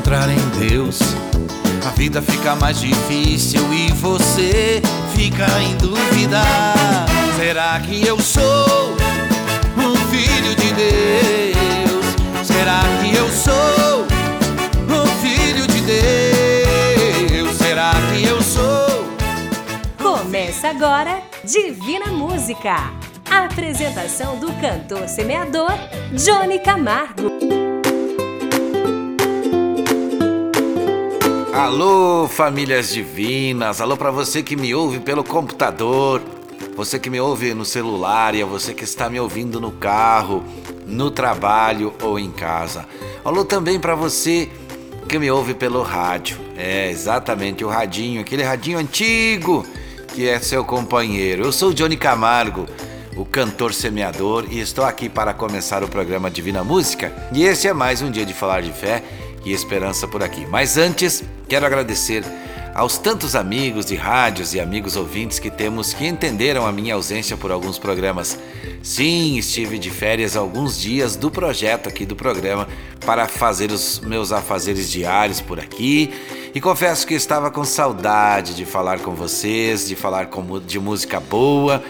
encontrar em Deus, a vida fica mais difícil e você fica em dúvida. Será que eu sou um filho de Deus? Será que eu sou um filho de Deus? Será que eu sou? Começa agora Divina Música. A apresentação do cantor semeador Johnny Camargo. Alô, famílias divinas. Alô para você que me ouve pelo computador, você que me ouve no celular e a você que está me ouvindo no carro, no trabalho ou em casa. Alô também para você que me ouve pelo rádio. É, exatamente, o radinho, aquele radinho antigo que é seu companheiro. Eu sou Johnny Camargo, o cantor semeador, e estou aqui para começar o programa Divina Música. E esse é mais um dia de falar de fé e esperança por aqui. Mas antes, quero agradecer aos tantos amigos de rádios e amigos ouvintes que temos que entenderam a minha ausência por alguns programas. Sim, estive de férias alguns dias do projeto aqui do programa para fazer os meus afazeres diários por aqui. E confesso que estava com saudade de falar com vocês, de falar com, de música boa,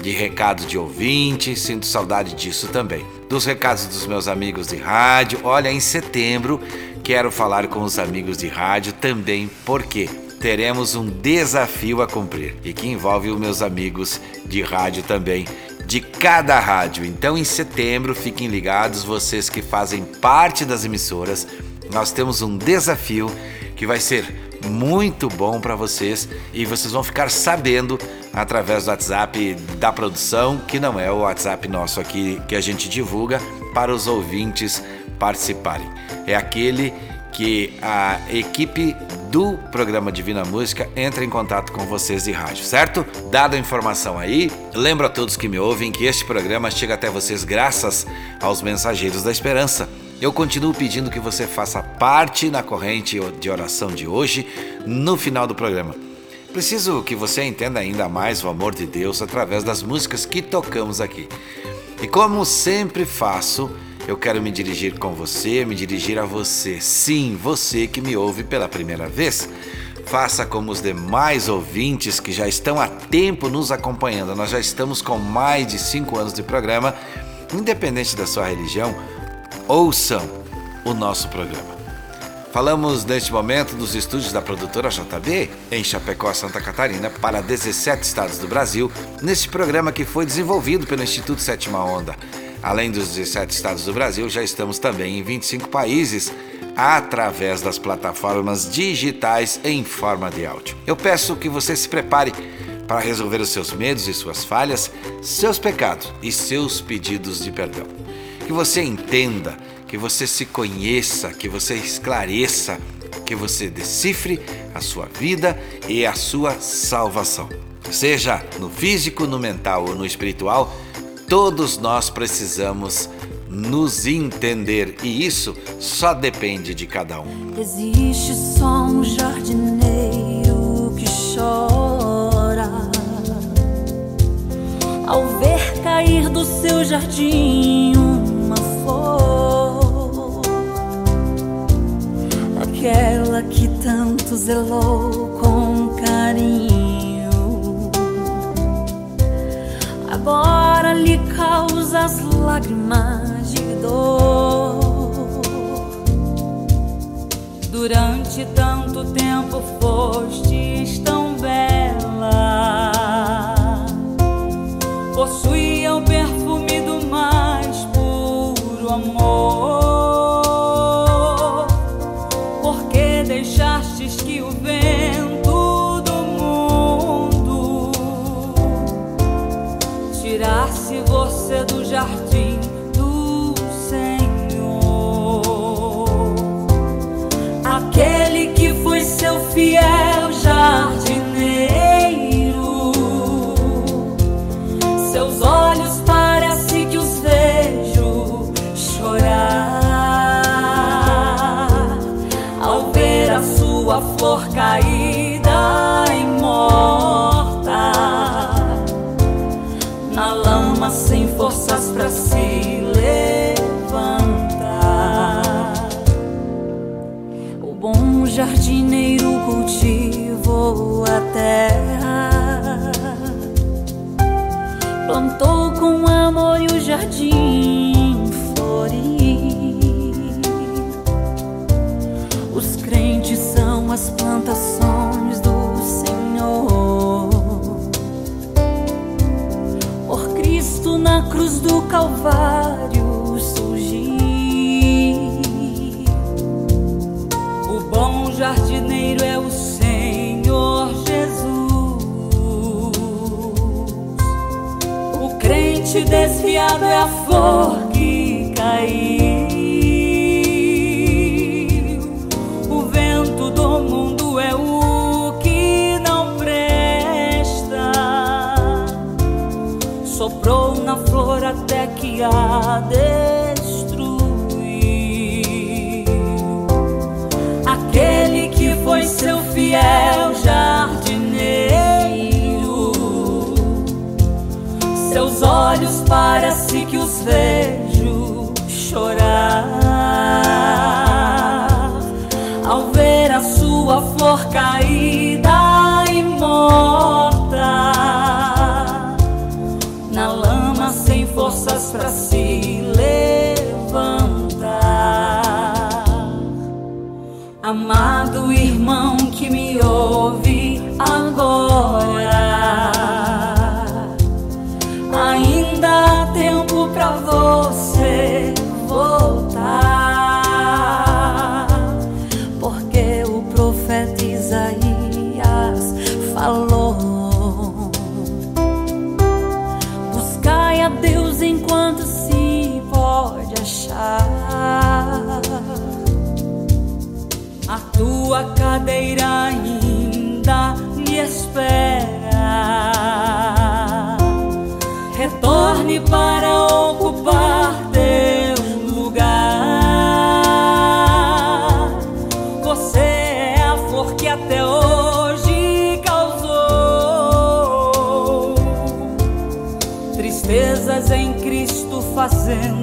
de recados de ouvinte, sinto saudade disso também. Dos recados dos meus amigos de rádio. Olha, em setembro quero falar com os amigos de rádio também, porque teremos um desafio a cumprir e que envolve os meus amigos de rádio também, de cada rádio. Então, em setembro, fiquem ligados, vocês que fazem parte das emissoras, nós temos um desafio que vai ser muito bom para vocês e vocês vão ficar sabendo através do WhatsApp da produção, que não é o WhatsApp nosso aqui que a gente divulga para os ouvintes participarem. É aquele que a equipe do programa Divina Música entra em contato com vocês de rádio, certo? Dada a informação aí, lembro a todos que me ouvem que este programa chega até vocês graças aos mensageiros da esperança. Eu continuo pedindo que você faça parte na corrente de oração de hoje, no final do programa. Preciso que você entenda ainda mais o amor de Deus através das músicas que tocamos aqui. E como sempre faço, eu quero me dirigir com você, me dirigir a você. Sim, você que me ouve pela primeira vez. Faça como os demais ouvintes que já estão há tempo nos acompanhando. Nós já estamos com mais de cinco anos de programa. Independente da sua religião, ouçam o nosso programa. Falamos neste momento dos estúdios da produtora JB em Chapecó, Santa Catarina, para 17 estados do Brasil, neste programa que foi desenvolvido pelo Instituto Sétima Onda. Além dos 17 estados do Brasil, já estamos também em 25 países através das plataformas digitais em forma de áudio. Eu peço que você se prepare para resolver os seus medos e suas falhas, seus pecados e seus pedidos de perdão. Que você entenda que você se conheça, que você esclareça, que você decifre a sua vida e a sua salvação. Seja no físico, no mental ou no espiritual, todos nós precisamos nos entender e isso só depende de cada um. Existe só um jardineiro que chora ao ver cair do seu jardim aquela que tanto zelou com carinho. Agora lhe causa as lágrimas de dor. Durante tanto tempo foste tão bela, possuía o perfume na lama sem forças para se levantar. jardineiro cultivou a terra, plantou com amor e o jardim florir. Os crentes são as plantações do Senhor. Na cruz do Calvário jardineiro é o Senhor Jesus. O crente desviado é a flor que caiu. Até que a foi seu fiel jardineiro. Seus olhos parece que os vejo chorar ao ver a sua flor caída e morta Amado irmão que me ouve fazendo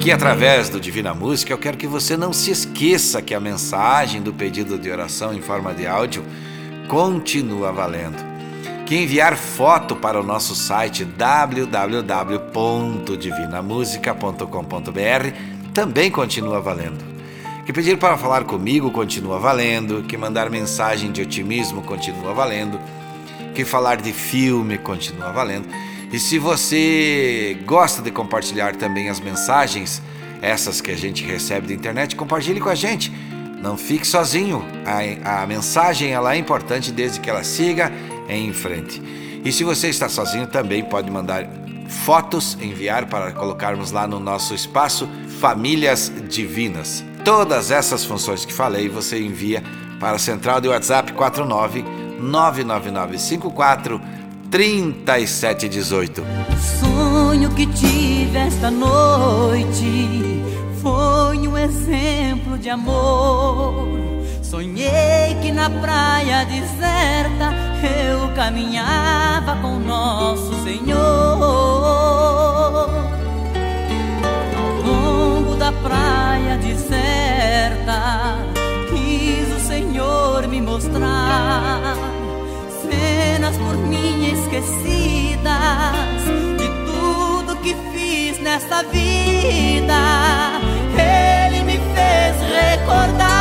Aqui, através do Divina Música, eu quero que você não se esqueça que a mensagem do pedido de oração em forma de áudio continua valendo. Que enviar foto para o nosso site www.divinamusica.com.br também continua valendo. Que pedir para falar comigo continua valendo. Que mandar mensagem de otimismo continua valendo. Que falar de filme continua valendo e se você gosta de compartilhar também as mensagens, essas que a gente recebe da internet, compartilhe com a gente. Não fique sozinho. A, a mensagem ela é importante desde que ela siga em frente. E se você está sozinho, também pode mandar fotos, enviar para colocarmos lá no nosso espaço Famílias Divinas. Todas essas funções que falei você envia para a central de WhatsApp 49 99954 3718. O sonho que tive esta noite foi um exemplo de amor. Sonhei que na praia deserta eu caminhava com nosso Senhor. Ao longo da praia deserta, quis o Senhor me mostrar por mim esquecidas de tudo que fiz nessa vida. Ele me fez recordar.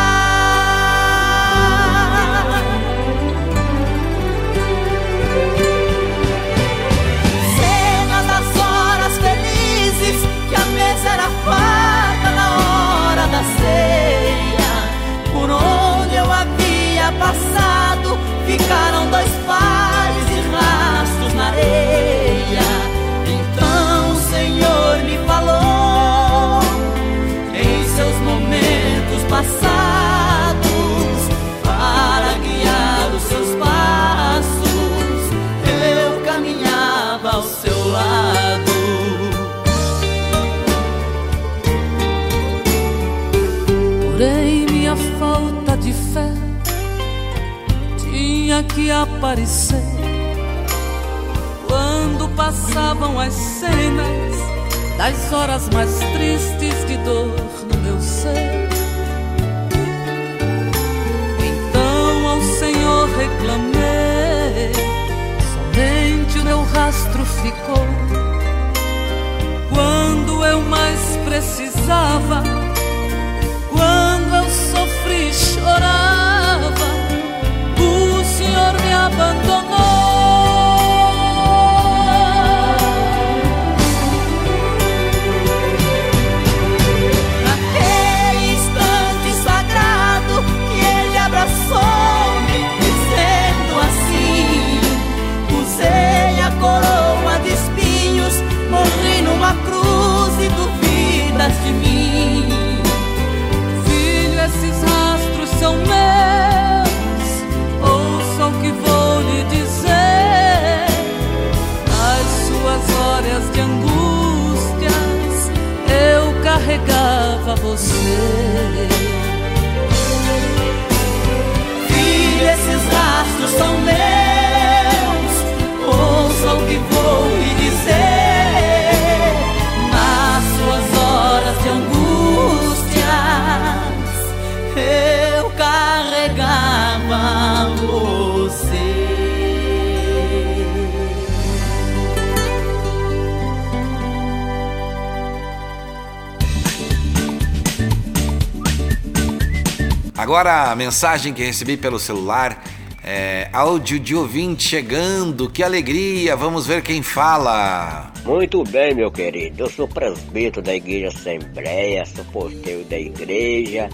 Agora a mensagem que recebi pelo celular é áudio de ouvinte chegando. Que alegria! Vamos ver quem fala. Muito bem, meu querido. Eu sou presbítero da Igreja Assembleia, sou porteiro da igreja.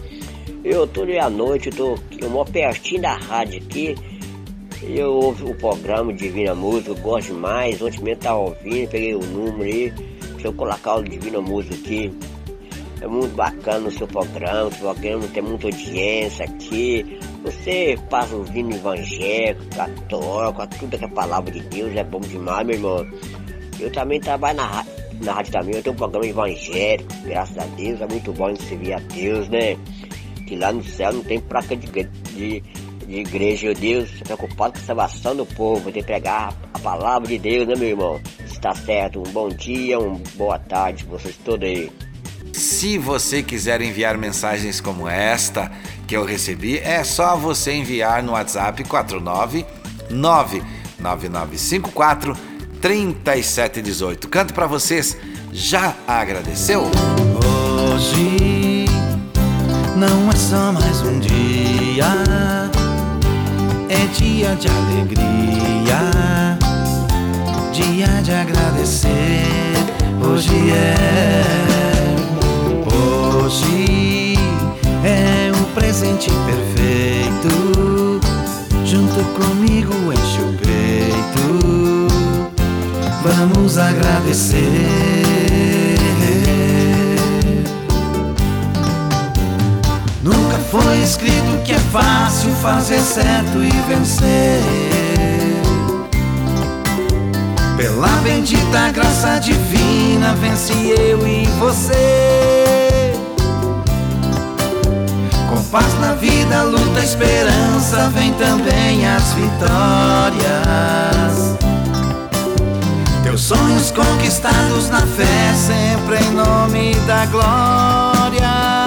Eu tô ali à noite, tô moro pertinho da rádio aqui. Eu ouço o programa Divina Música, gosto demais. Ontem mesmo tava ouvindo, peguei o número aí. Deixa eu colocar o Divina Música aqui. É muito bacana o seu programa, o seu programa tem muita audiência aqui. Você passa ouvindo evangélico, católico, tudo que é palavra de Deus, é bom demais, meu irmão. Eu também trabalho na, ra- na rádio também, eu tenho um programa evangélico, graças a Deus, é muito bom de servir a Deus, né? Que lá no céu não tem placa de, de, de igreja, meu Deus, é preocupado com a salvação do povo, que pregar a palavra de Deus, né, meu irmão? Está certo, um bom dia, uma boa tarde vocês todos aí. Se você quiser enviar mensagens como esta que eu recebi, é só você enviar no WhatsApp 49 99954 3718. Canto pra vocês. Já agradeceu? Hoje não é só mais um dia, é dia de alegria, dia de agradecer. Hoje é, hoje é o presente perfeito. Junto comigo enche o peito. Vamos agradecer. Nunca foi escrito que é fácil fazer certo e vencer. Pela bendita graça divina, vence eu e você. Paz na vida, luta, esperança, vem também as vitórias. Teus sonhos conquistados na fé, sempre em nome da glória.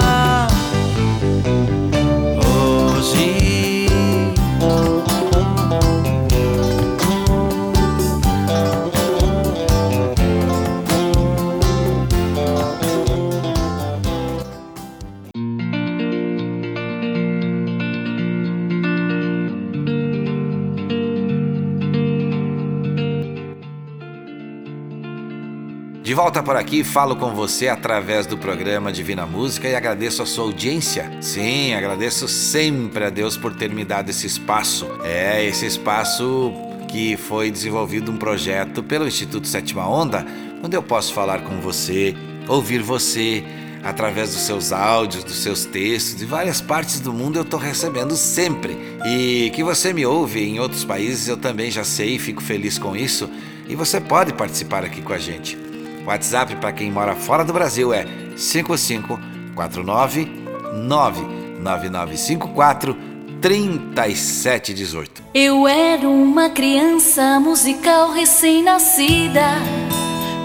De volta por aqui, falo com você através do programa Divina Música e agradeço a sua audiência. Sim, agradeço sempre a Deus por ter me dado esse espaço. É, esse espaço que foi desenvolvido um projeto pelo Instituto Sétima Onda, onde eu posso falar com você, ouvir você através dos seus áudios, dos seus textos, de várias partes do mundo eu estou recebendo sempre. E que você me ouve em outros países eu também já sei, fico feliz com isso. E você pode participar aqui com a gente. WhatsApp para quem mora fora do Brasil é 5549 99954 3718. Eu era uma criança musical recém-nascida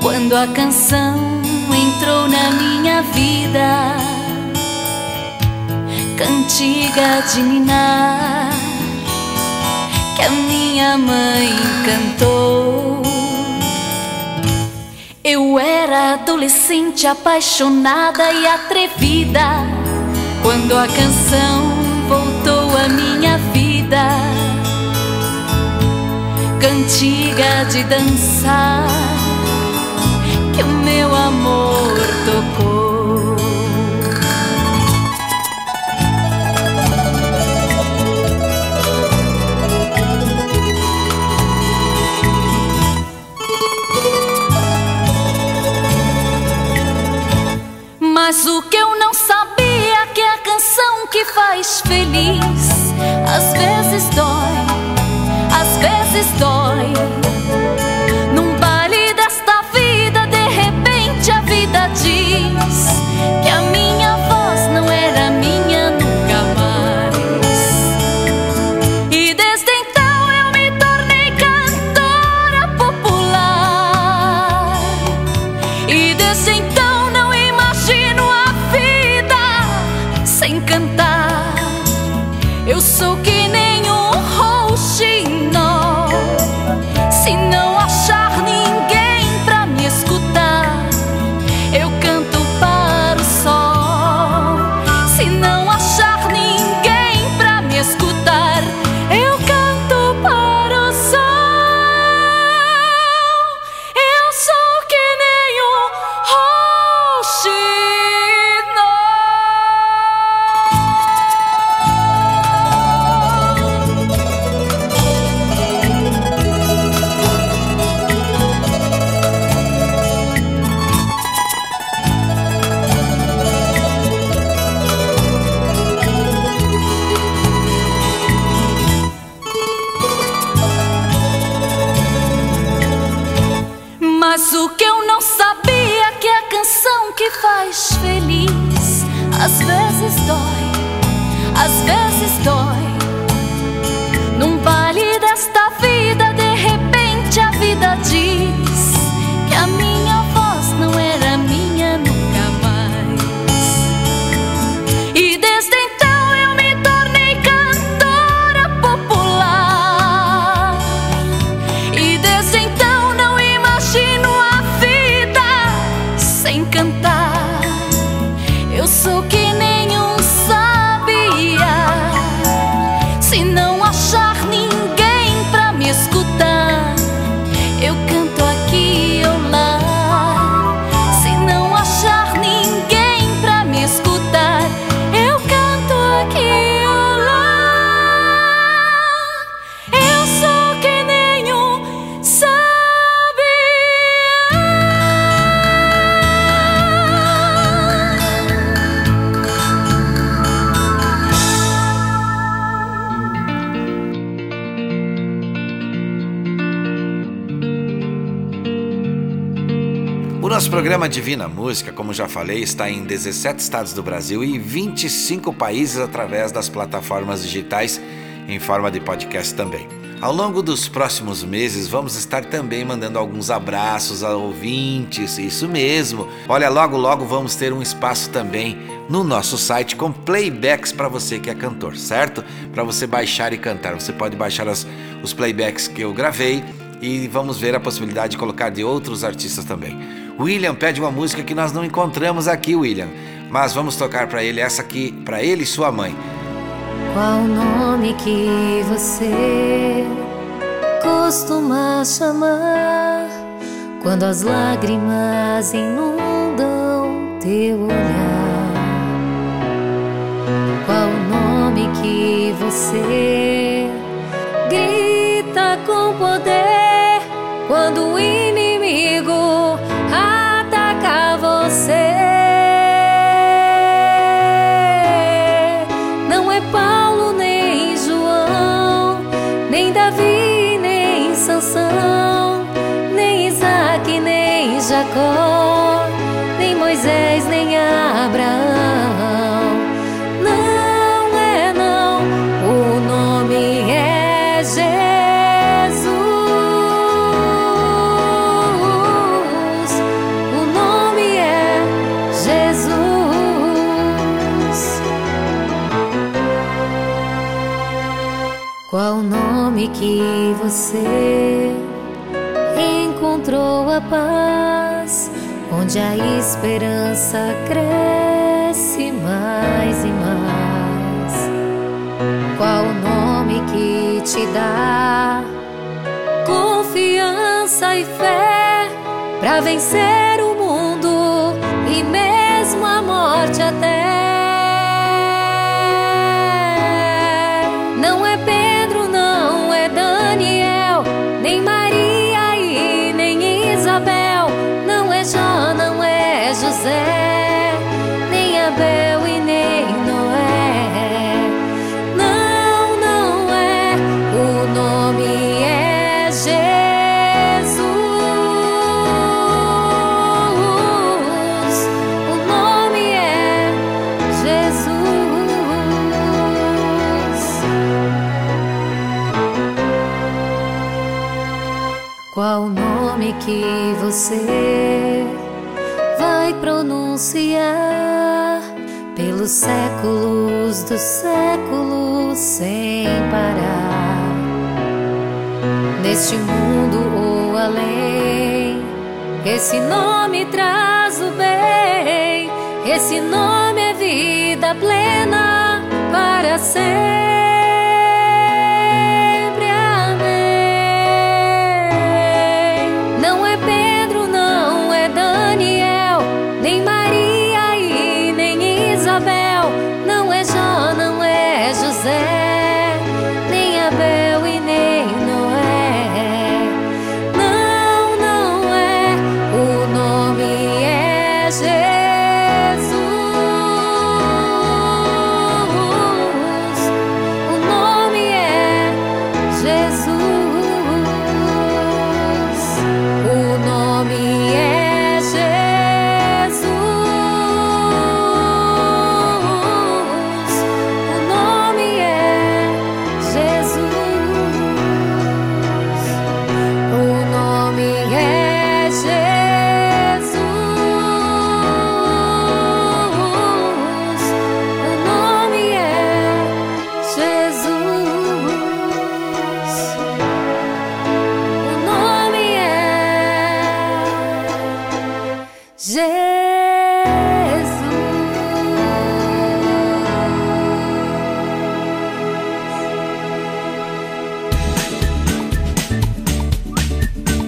quando a canção entrou na minha vida. Cantiga de ninar que a minha mãe cantou. Eu era adolescente apaixonada e atrevida quando a canção voltou à minha vida. Cantiga de dançar que o meu amor tocou. Mas o que eu não sabia é que a canção que faz feliz às vezes dói, às vezes dói. Programa Divina Música, como já falei, está em 17 estados do Brasil e 25 países através das plataformas digitais em forma de podcast também. Ao longo dos próximos meses, vamos estar também mandando alguns abraços a ouvintes, isso mesmo. Olha, logo logo vamos ter um espaço também no nosso site com playbacks para você que é cantor, certo? Para você baixar e cantar. Você pode baixar as, os playbacks que eu gravei e vamos ver a possibilidade de colocar de outros artistas também. William pede uma música que nós não encontramos aqui, William, mas vamos tocar para ele essa aqui, para ele e sua mãe. Qual o nome que você costuma chamar quando as lágrimas inundam teu olhar. Qual o nome que você grita que você encontrou a paz, onde a esperança cresce mais e mais? Qual o nome que te dá confiança e fé para vencer que você vai pronunciar pelos séculos dos séculos sem parar? Neste mundo ou além, esse nome traz o bem, esse nome é vida plena para sempre.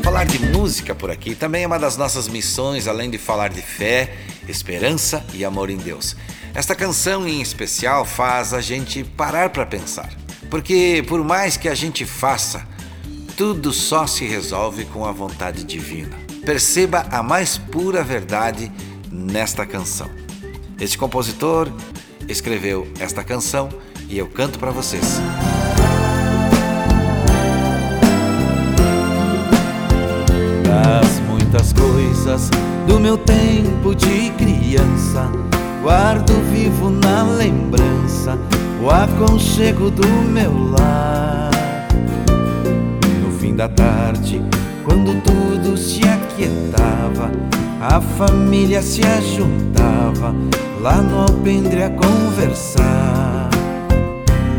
Falar de música por aqui também é uma das nossas missões, além de falar de fé, esperança e amor em Deus. Esta canção em especial faz a gente parar para pensar, porque por mais que a gente faça, tudo só se resolve com a vontade divina. Perceba a mais pura verdade nesta canção. Este compositor escreveu esta canção e eu canto para vocês. Das muitas coisas do meu tempo de criança, guardo vivo na lembrança o aconchego do meu lar. No fim da tarde, quando tudo se aquietava, a família se ajuntava lá no alpendre a conversar.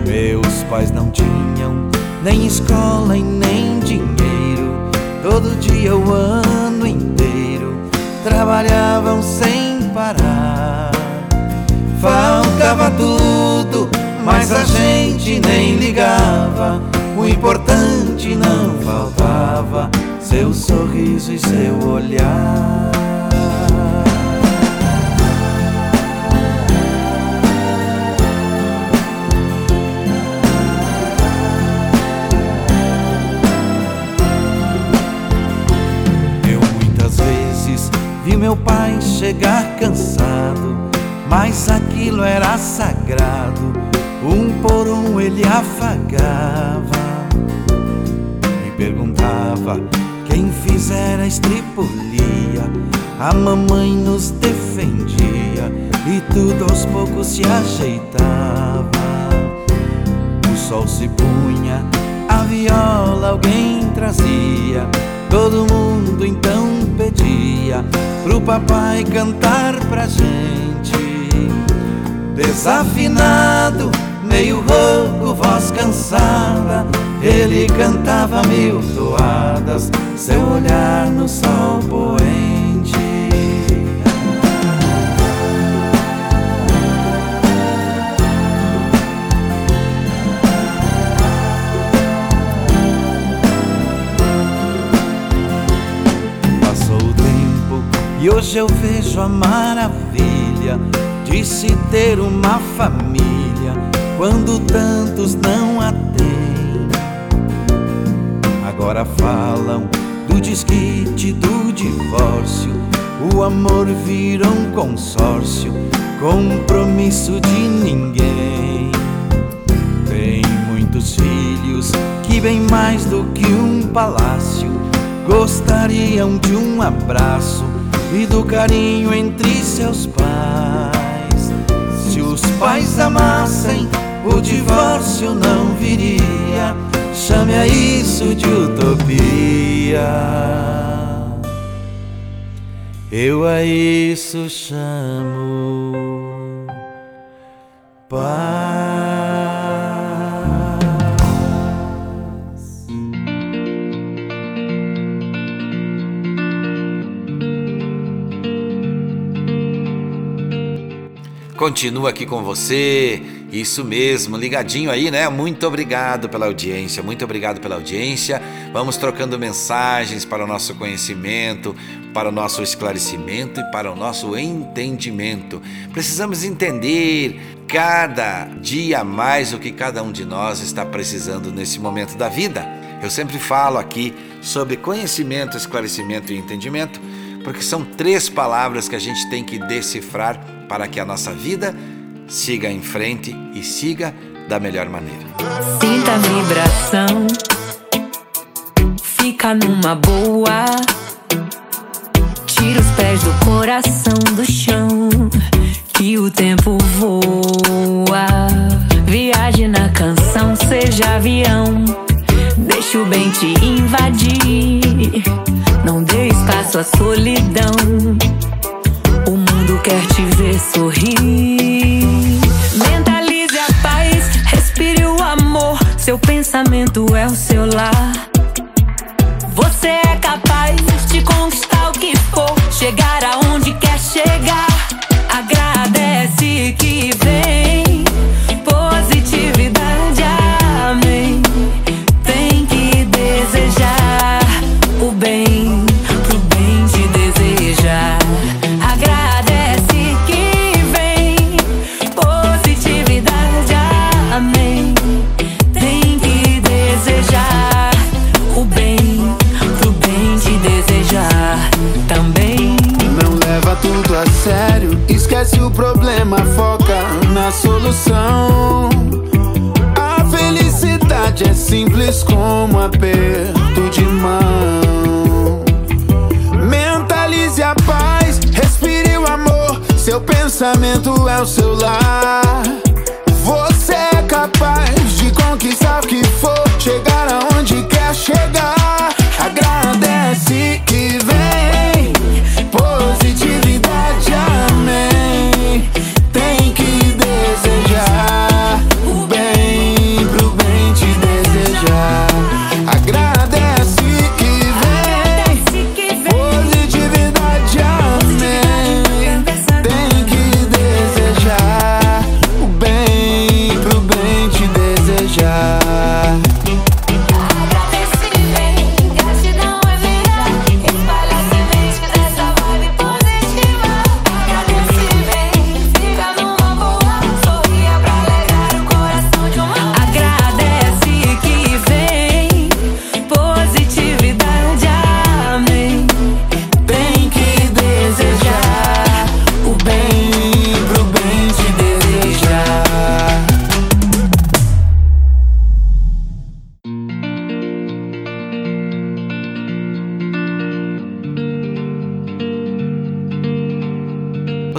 Meus pais não tinham nem escola e nem dinheiro. Todo dia, o ano inteiro, trabalhavam sem parar. Faltava tudo, mas a gente nem ligava. O importante não faltava, seu sorriso e seu olhar. Eu muitas vezes vi meu pai chegar cansado, mas aquilo era sagrado. Um por um ele afagava me perguntava quem fizera a estripulia. A mamãe nos defendia e tudo aos poucos se ajeitava. O sol se punha, a viola alguém trazia. Todo mundo então pedia pro papai cantar pra gente. Desafinado, meio rouco, voz cansada, ele cantava mil toadas, seu olhar no sol poente. Passou o tempo e hoje eu vejo a maravilha de se ter uma família quando tantos não a têm. Agora falam do desquite, do divórcio. O amor vira um consórcio, compromisso de ninguém. Tem muitos filhos que, bem mais do que um palácio, gostariam de um abraço e do carinho entre seus pais. Se os pais amassem, o divórcio não viria. Chame a isso de utopia. Eu a isso chamo paz. Continua aqui com você, isso mesmo, ligadinho aí, né? Muito obrigado pela audiência, muito obrigado pela audiência. Vamos trocando mensagens para o nosso conhecimento, para o nosso esclarecimento e para o nosso entendimento. Precisamos entender cada dia mais o que cada um de nós está precisando nesse momento da vida. Eu sempre falo aqui sobre conhecimento, esclarecimento e entendimento, porque são três palavras que a gente tem que decifrar para que a nossa vida siga em frente e siga da melhor maneira. Sinta a vibração, fica numa boa. Tira os pés do coração do chão, que o tempo voa. Viaje na canção, seja avião. Deixa o bem te invadir. Não dê espaço à solidão. O mundo quer te ver sorrir. Lar. Você é capaz de conquistar o que for, chegar aonde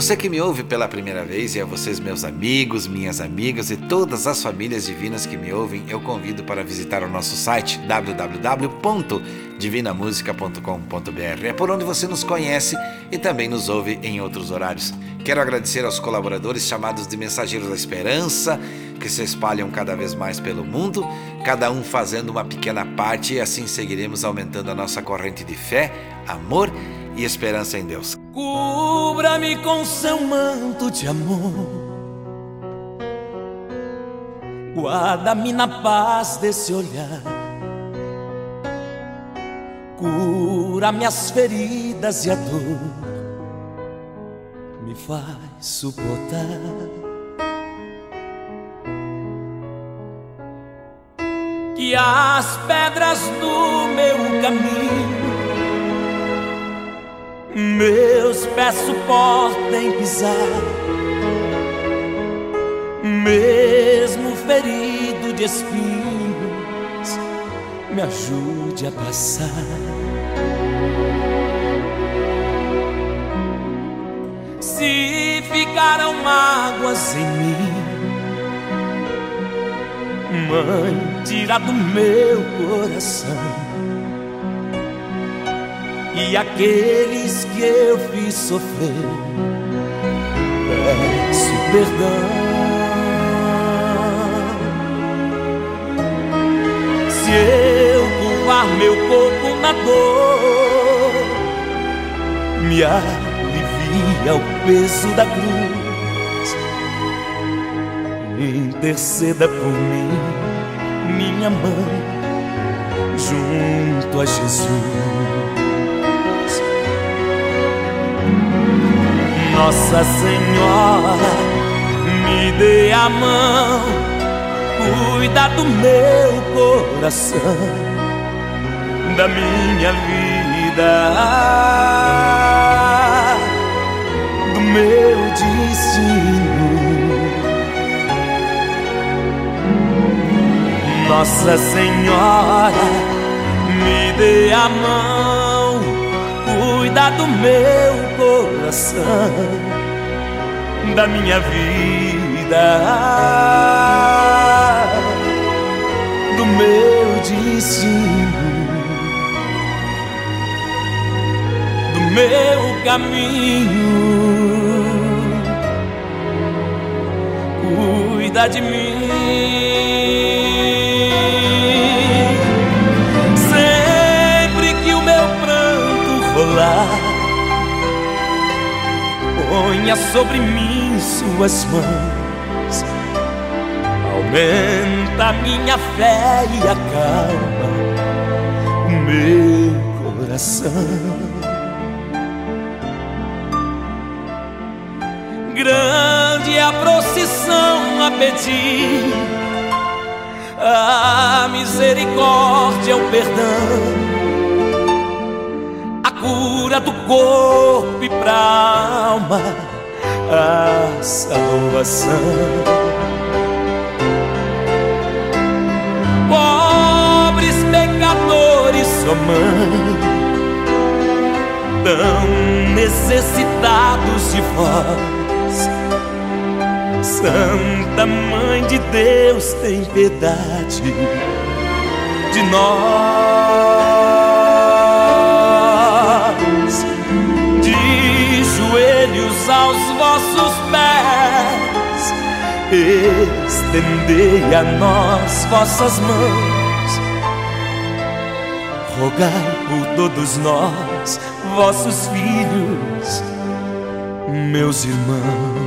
Você que me ouve pela primeira vez e a vocês, meus amigos, minhas amigas e todas as famílias divinas que me ouvem, eu convido para visitar o nosso site www.divinamusica.com.br. É por onde você nos conhece e também nos ouve em outros horários. Quero agradecer aos colaboradores chamados de Mensageiros da Esperança, que se espalham cada vez mais pelo mundo, cada um fazendo uma pequena parte e assim seguiremos aumentando a nossa corrente de fé, amor e esperança em Deus. Cubra-me com seu manto de amor. Guarda-me na paz desse olhar. Cura minhas feridas e a dor me faz suportar. Que as pedras do meu caminho meus pés suportem pisar, mesmo ferido de espinhos, me ajude a passar. Se ficaram mágoas em mim, mãe, tira do meu coração e aqueles que eu fiz sofrer. Peço perdão. Se eu curvar meu corpo na dor, me alivia o peso da cruz. Interceda por mim, minha mãe, junto a Jesus. Nossa Senhora, me dê a mão, cuida do meu coração, da minha vida, do meu destino. Nossa Senhora, me dê a mão, cuida do meu coração da minha vida, do meu destino, do meu caminho. Cuida de mim. Ponha sobre mim suas mãos. Aumenta minha fé e acalma o meu coração. Grande é a procissão a pedir a misericórdia, o perdão cura do corpo e pra alma a salvação. Pobres pecadores, só mãe, tão necessitados de vós. Santa Mãe de Deus, tem piedade de nós. Aos vossos pés, estendei a nós vossas mãos, rogai por todos nós, vossos filhos, meus irmãos.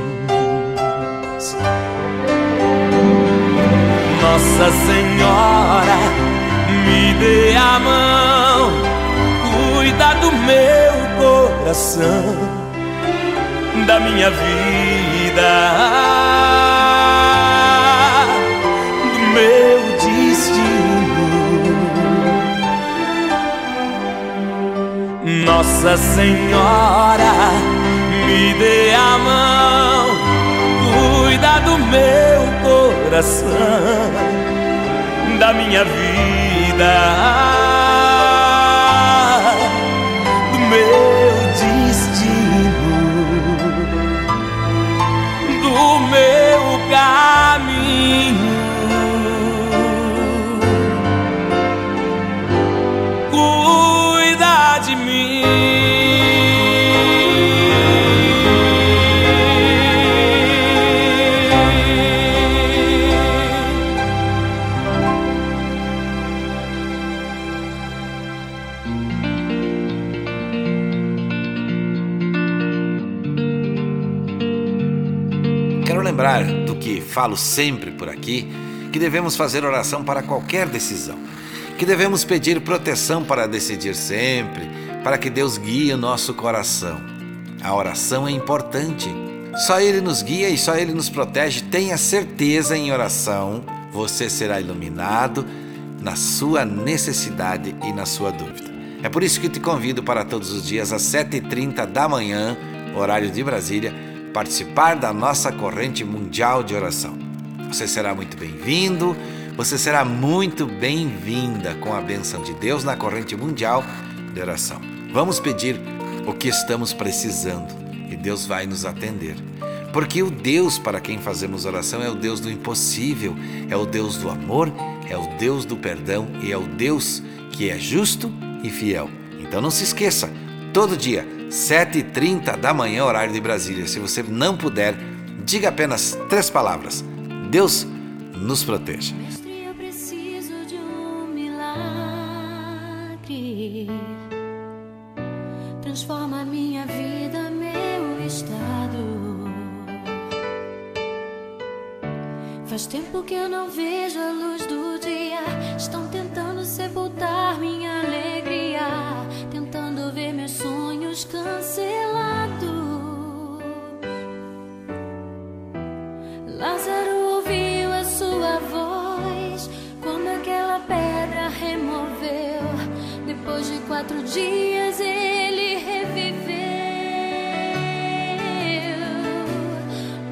Nossa Senhora, me dê a mão, cuida do meu coração da minha vida, do meu destino. Nossa Senhora, me dê a mão, cuida do meu coração, da minha vida falo sempre por aqui, que devemos fazer oração para qualquer decisão, que devemos pedir proteção para decidir sempre, para que Deus guie o nosso coração. A oração é importante. Só Ele nos guia e só Ele nos protege. Tenha certeza em oração, você será iluminado na sua necessidade e na sua dúvida. É por isso que te convido para todos os dias às 7h30 da manhã, horário de Brasília, participar da nossa corrente mundial de oração. Você será muito bem-vindo, você será muito bem-vinda com a benção de Deus na corrente mundial de oração. Vamos pedir o que estamos precisando e Deus vai nos atender. Porque o Deus para quem fazemos oração é o Deus do impossível, é o Deus do amor, é o Deus do perdão e é o Deus que é justo e fiel. Então não se esqueça, todo dia, 7h30 da manhã, horário de Brasília. Se você não puder, diga apenas três palavras: Deus nos proteja. Mestre, eu preciso de um milagre. Transforma minha vida, meu estado. Faz tempo que eu não vejo a luz do dia. Estão tentando sepultar minha sonhos cancelados. Lázaro ouviu a sua voz quando aquela pedra removeu. Depois de quatro dias ele reviveu.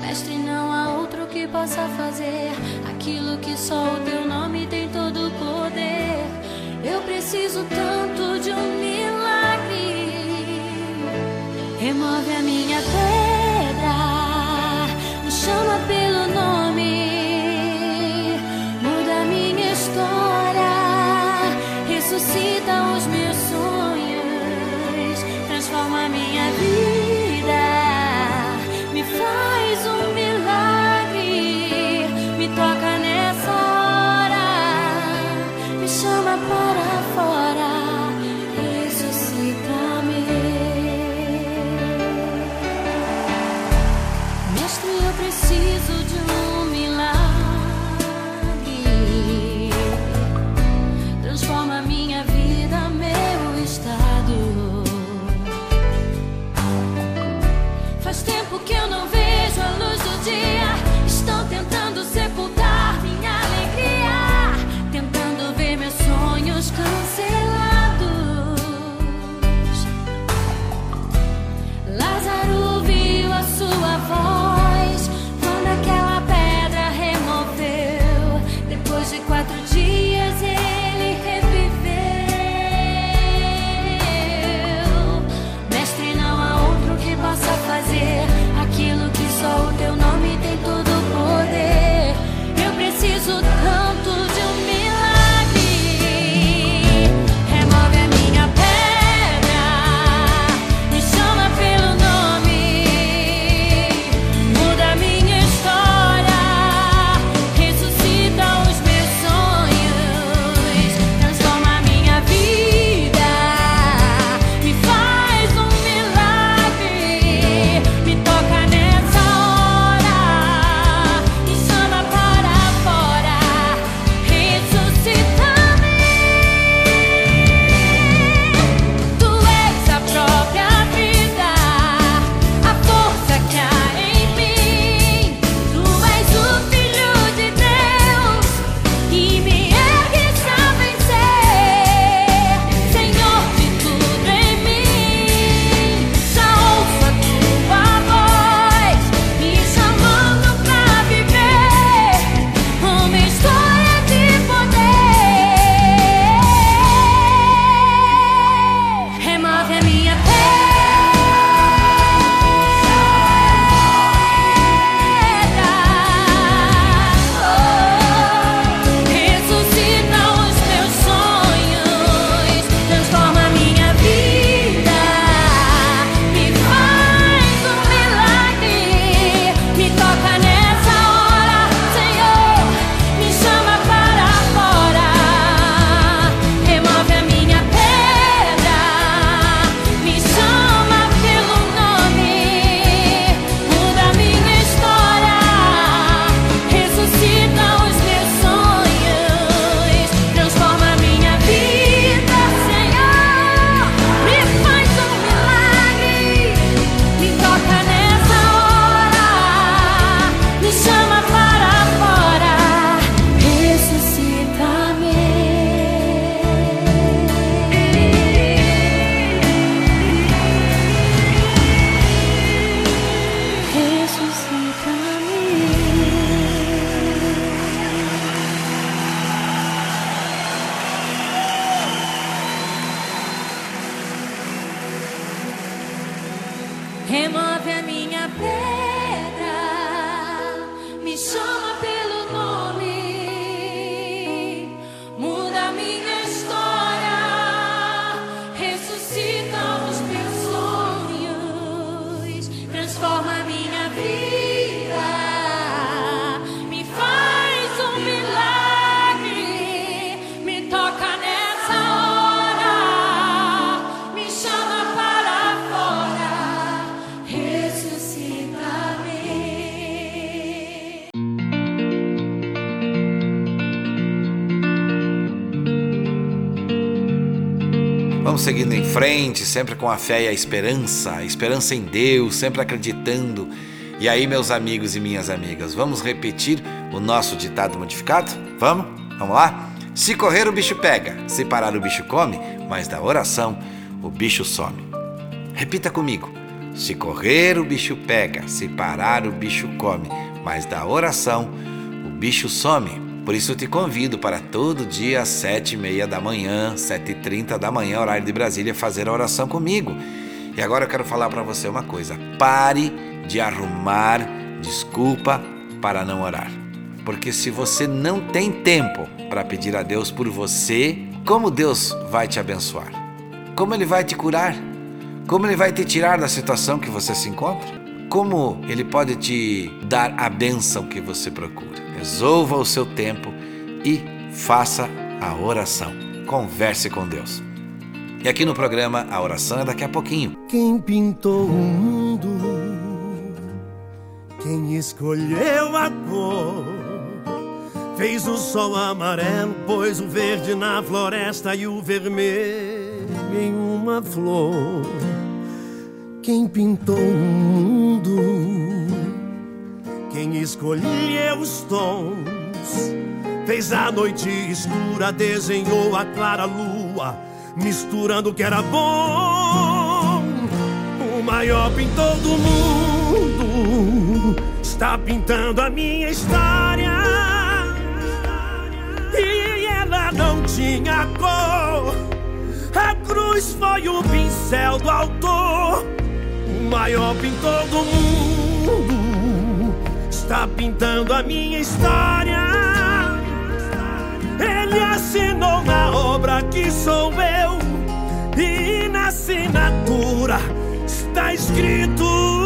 Mestre, não há outro que possa fazer aquilo que só o teu nome tem todo o poder. Eu preciso tanto de um Remove a minha Vamos seguindo em frente, sempre com a fé e a esperança, a esperança em Deus, sempre acreditando. E aí, meus amigos e minhas amigas, vamos repetir o nosso ditado modificado? Vamos? Vamos lá? Se correr, o bicho pega, se parar, o bicho come, mas da oração, o bicho some. Repita comigo. Se correr, o bicho pega, se parar, o bicho come, mas da oração, o bicho some. Por isso te convido para todo dia às sete e meia da manhã, sete e trinta da manhã, horário de Brasília, fazer a oração comigo. E agora eu quero falar para você uma coisa. Pare de arrumar desculpa para não orar. Porque se você não tem tempo para pedir a Deus por você, como Deus vai te abençoar? Como Ele vai te curar? Como Ele vai te tirar da situação que você se encontra? Como Ele pode te dar a bênção que você procura? Resolva o seu tempo e faça a oração. Converse com Deus. E aqui no programa a oração é daqui a pouquinho. Quem pintou o mundo? Quem escolheu a cor? Fez o sol amarelo, pôs o verde na floresta e o vermelho em uma flor. Quem pintou o mundo? Quem escolheu os tons? Fez a noite escura, desenhou a clara lua, misturando o que era bom. O maior pintor do mundo está pintando a minha história. E ela não tinha cor. A cruz foi o pincel do autor. O maior pintor do mundo está pintando a minha história. Ele assinou na obra que sou eu, e na assinatura está escrito.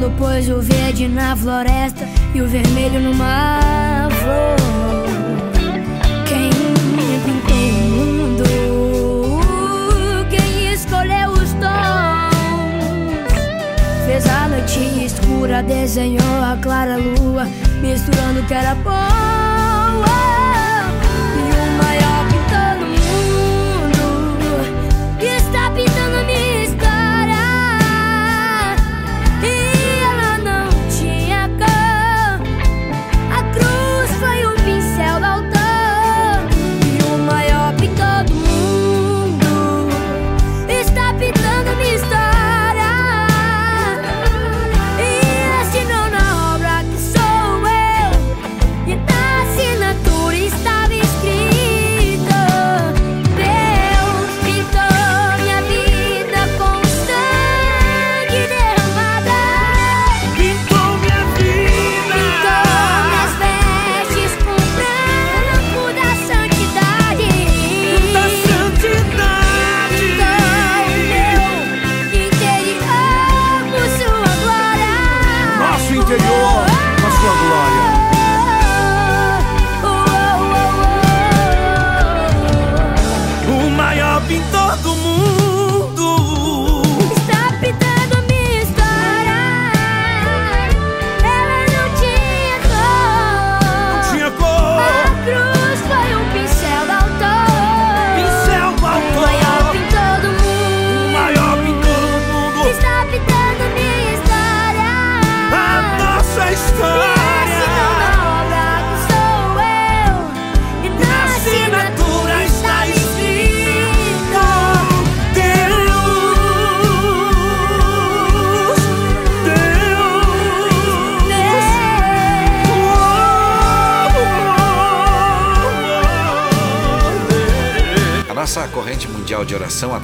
Amarelo, pôs o verde na floresta e o vermelho numa flor. Quem pintou o mundo? Quem escolheu os tons? Fez a noite escura, desenhou a clara lua, misturando o que era bom.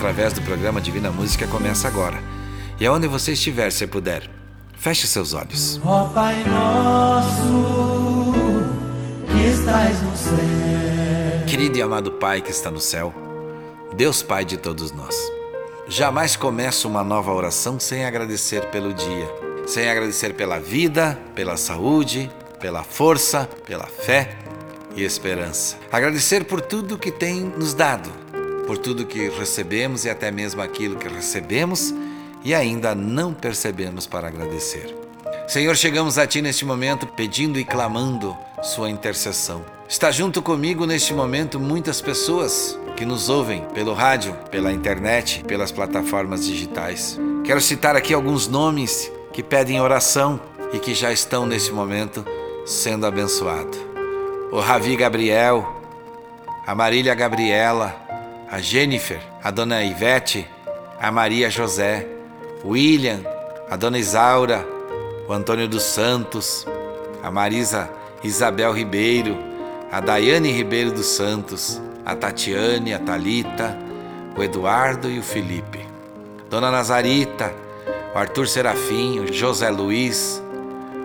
Através do programa Divina Música começa agora. E aonde você estiver, se puder, feche seus olhos. Ó Pai nosso, que estás no céu. Querido e amado Pai que está no céu, Deus Pai de todos nós. Jamais começo uma nova oração sem agradecer pelo dia, sem agradecer pela vida, pela saúde, pela força, pela fé e esperança. Agradecer por tudo que tem nos dado, por tudo que recebemos e até mesmo aquilo que recebemos e ainda não percebemos para agradecer. Senhor, chegamos a Ti neste momento pedindo e clamando Sua intercessão. Está junto comigo neste momento muitas pessoas que nos ouvem pelo rádio, pela internet, pelas plataformas digitais. Quero citar aqui alguns nomes que pedem oração e que já estão neste momento sendo abençoados. O Ravi Gabriel, a Marília Gabriela, a Jennifer, a Dona Ivete, a Maria José, o William, a Dona Isaura, o Antônio dos Santos, a Marisa Isabel Ribeiro, a Daiane Ribeiro dos Santos, a Tatiane, a Talita, o Eduardo e o Felipe. Dona Nazarita, o Arthur Serafim, o José Luiz,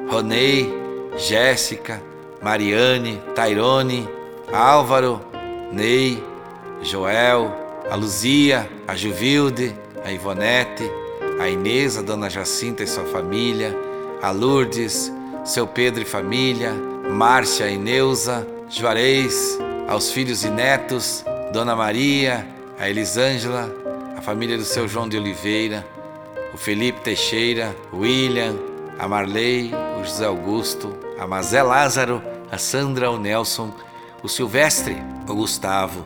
Ronei, Jéssica, Mariane, Tairone, Álvaro, Ney, Joel, a Luzia, a Juvilde, a Ivonete, a Inês, a Dona Jacinta e sua família, a Lourdes, seu Pedro e família, Márcia e Neuza, Juarez, aos filhos e netos, Dona Maria, a Elisângela, a família do seu João de Oliveira, o Felipe Teixeira, o William, a Marley, o José Augusto, a Mazé Lázaro, a Sandra, o Nelson, o Silvestre, o Gustavo,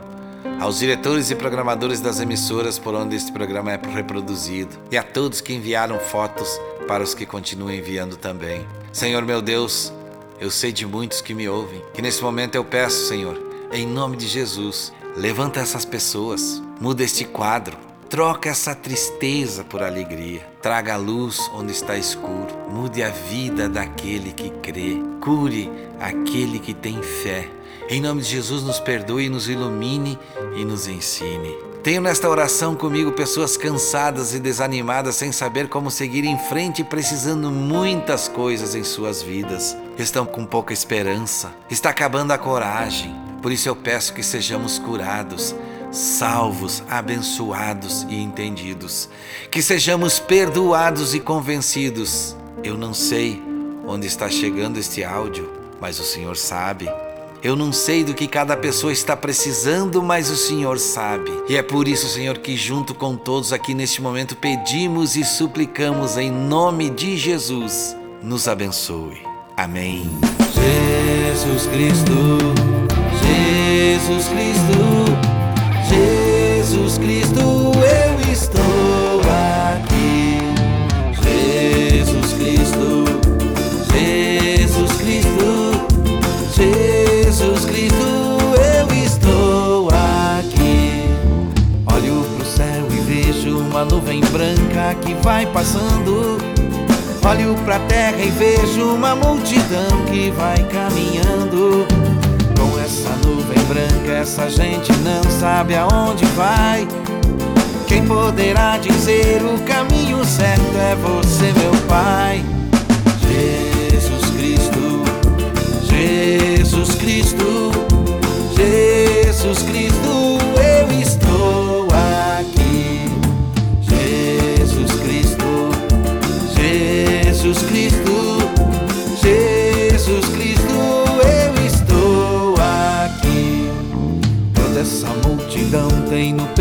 aos diretores e programadores das emissoras por onde este programa é reproduzido e a todos que enviaram fotos para os que continuam enviando também. Senhor meu Deus, eu sei de muitos que me ouvem, que nesse momento eu peço, Senhor, em nome de Jesus, levanta essas pessoas, muda este quadro, troca essa tristeza por alegria, traga a luz onde está escuro, mude a vida daquele que crê, cure aquele que tem fé. Em nome de Jesus, nos perdoe, nos ilumine e nos ensine. Tenho nesta oração comigo pessoas cansadas e desanimadas, sem saber como seguir em frente, precisando muitas coisas em suas vidas. Estão com pouca esperança, está acabando a coragem. Por isso eu peço que sejamos curados, salvos, abençoados e entendidos. Que sejamos perdoados e convencidos. Eu não sei onde está chegando este áudio, mas o Senhor sabe. Eu não sei do que cada pessoa está precisando, mas o Senhor sabe. E é por isso, Senhor, que junto com todos aqui neste momento pedimos e suplicamos em nome de Jesus. Nos abençoe. Amém. Jesus Cristo, Jesus Cristo, Jesus Cristo, eu estou que vai passando. Olho pra terra e vejo uma multidão que vai caminhando. Com essa nuvem branca, essa gente não sabe aonde vai. Quem poderá dizer o caminho certo é você, meu Pai. Jesus Cristo, Jesus Cristo, Jesus Cristo,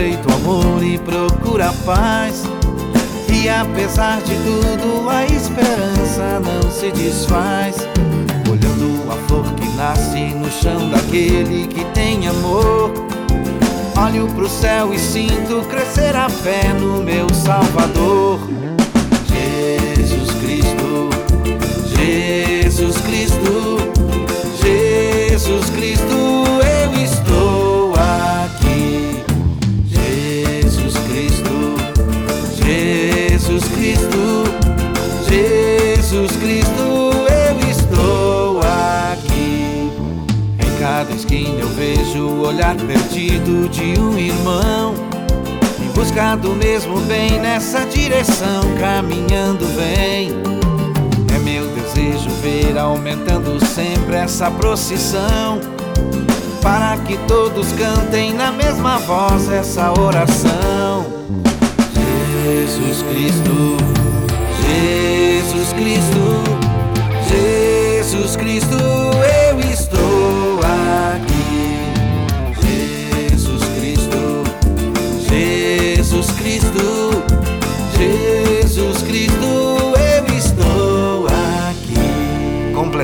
no peito amor e procura paz. E apesar de tudo, a esperança não se desfaz. Olhando a flor que nasce no chão daquele que tem amor. Olho pro céu e sinto crescer a fé no meu Salvador. Jesus Cristo, Jesus Cristo, Jesus Cristo, vejo o olhar perdido de um irmão. Em busca do mesmo bem nessa direção, caminhando vem. É meu desejo ver aumentando sempre essa procissão. Para que todos cantem na mesma voz essa oração. Jesus Cristo, Jesus Cristo, Jesus Cristo,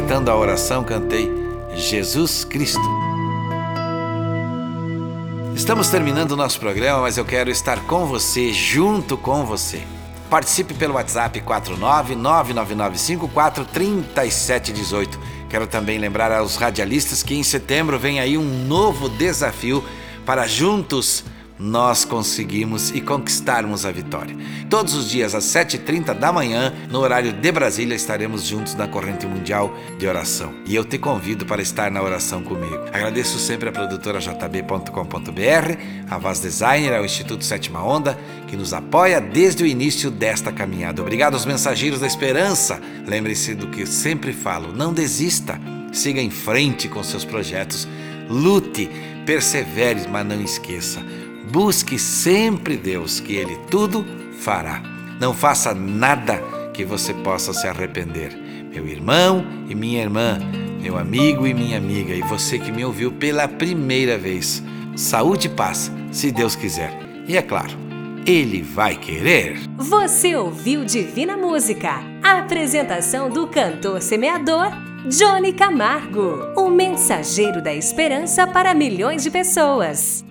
Completando a oração, cantei Jesus Cristo. Estamos terminando o nosso programa, mas eu quero estar com você, junto com você. Participe pelo WhatsApp 49999543718. Quero também lembrar aos radialistas que em setembro vem aí um novo desafio para juntos nós conseguimos e conquistarmos a vitória. Todos os dias às 7h30 da manhã, no horário de Brasília, estaremos juntos na corrente mundial de oração. E eu te convido para estar na oração comigo. Agradeço sempre a produtora jb.com.br, a Vaz Designer, ao Instituto Sétima Onda, que nos apoia desde o início desta caminhada. Obrigado aos mensageiros da esperança. Lembre-se do que sempre falo: não desista, siga em frente com seus projetos, lute, persevere, mas não esqueça. Busque sempre Deus, que Ele tudo fará. Não faça nada que você possa se arrepender. Meu irmão e minha irmã, meu amigo e minha amiga, e você que me ouviu pela primeira vez. Saúde e paz, se Deus quiser. E é claro, Ele vai querer. Você ouviu Divina Música, a apresentação do cantor semeador Johnny Camargo, o mensageiro da esperança para milhões de pessoas.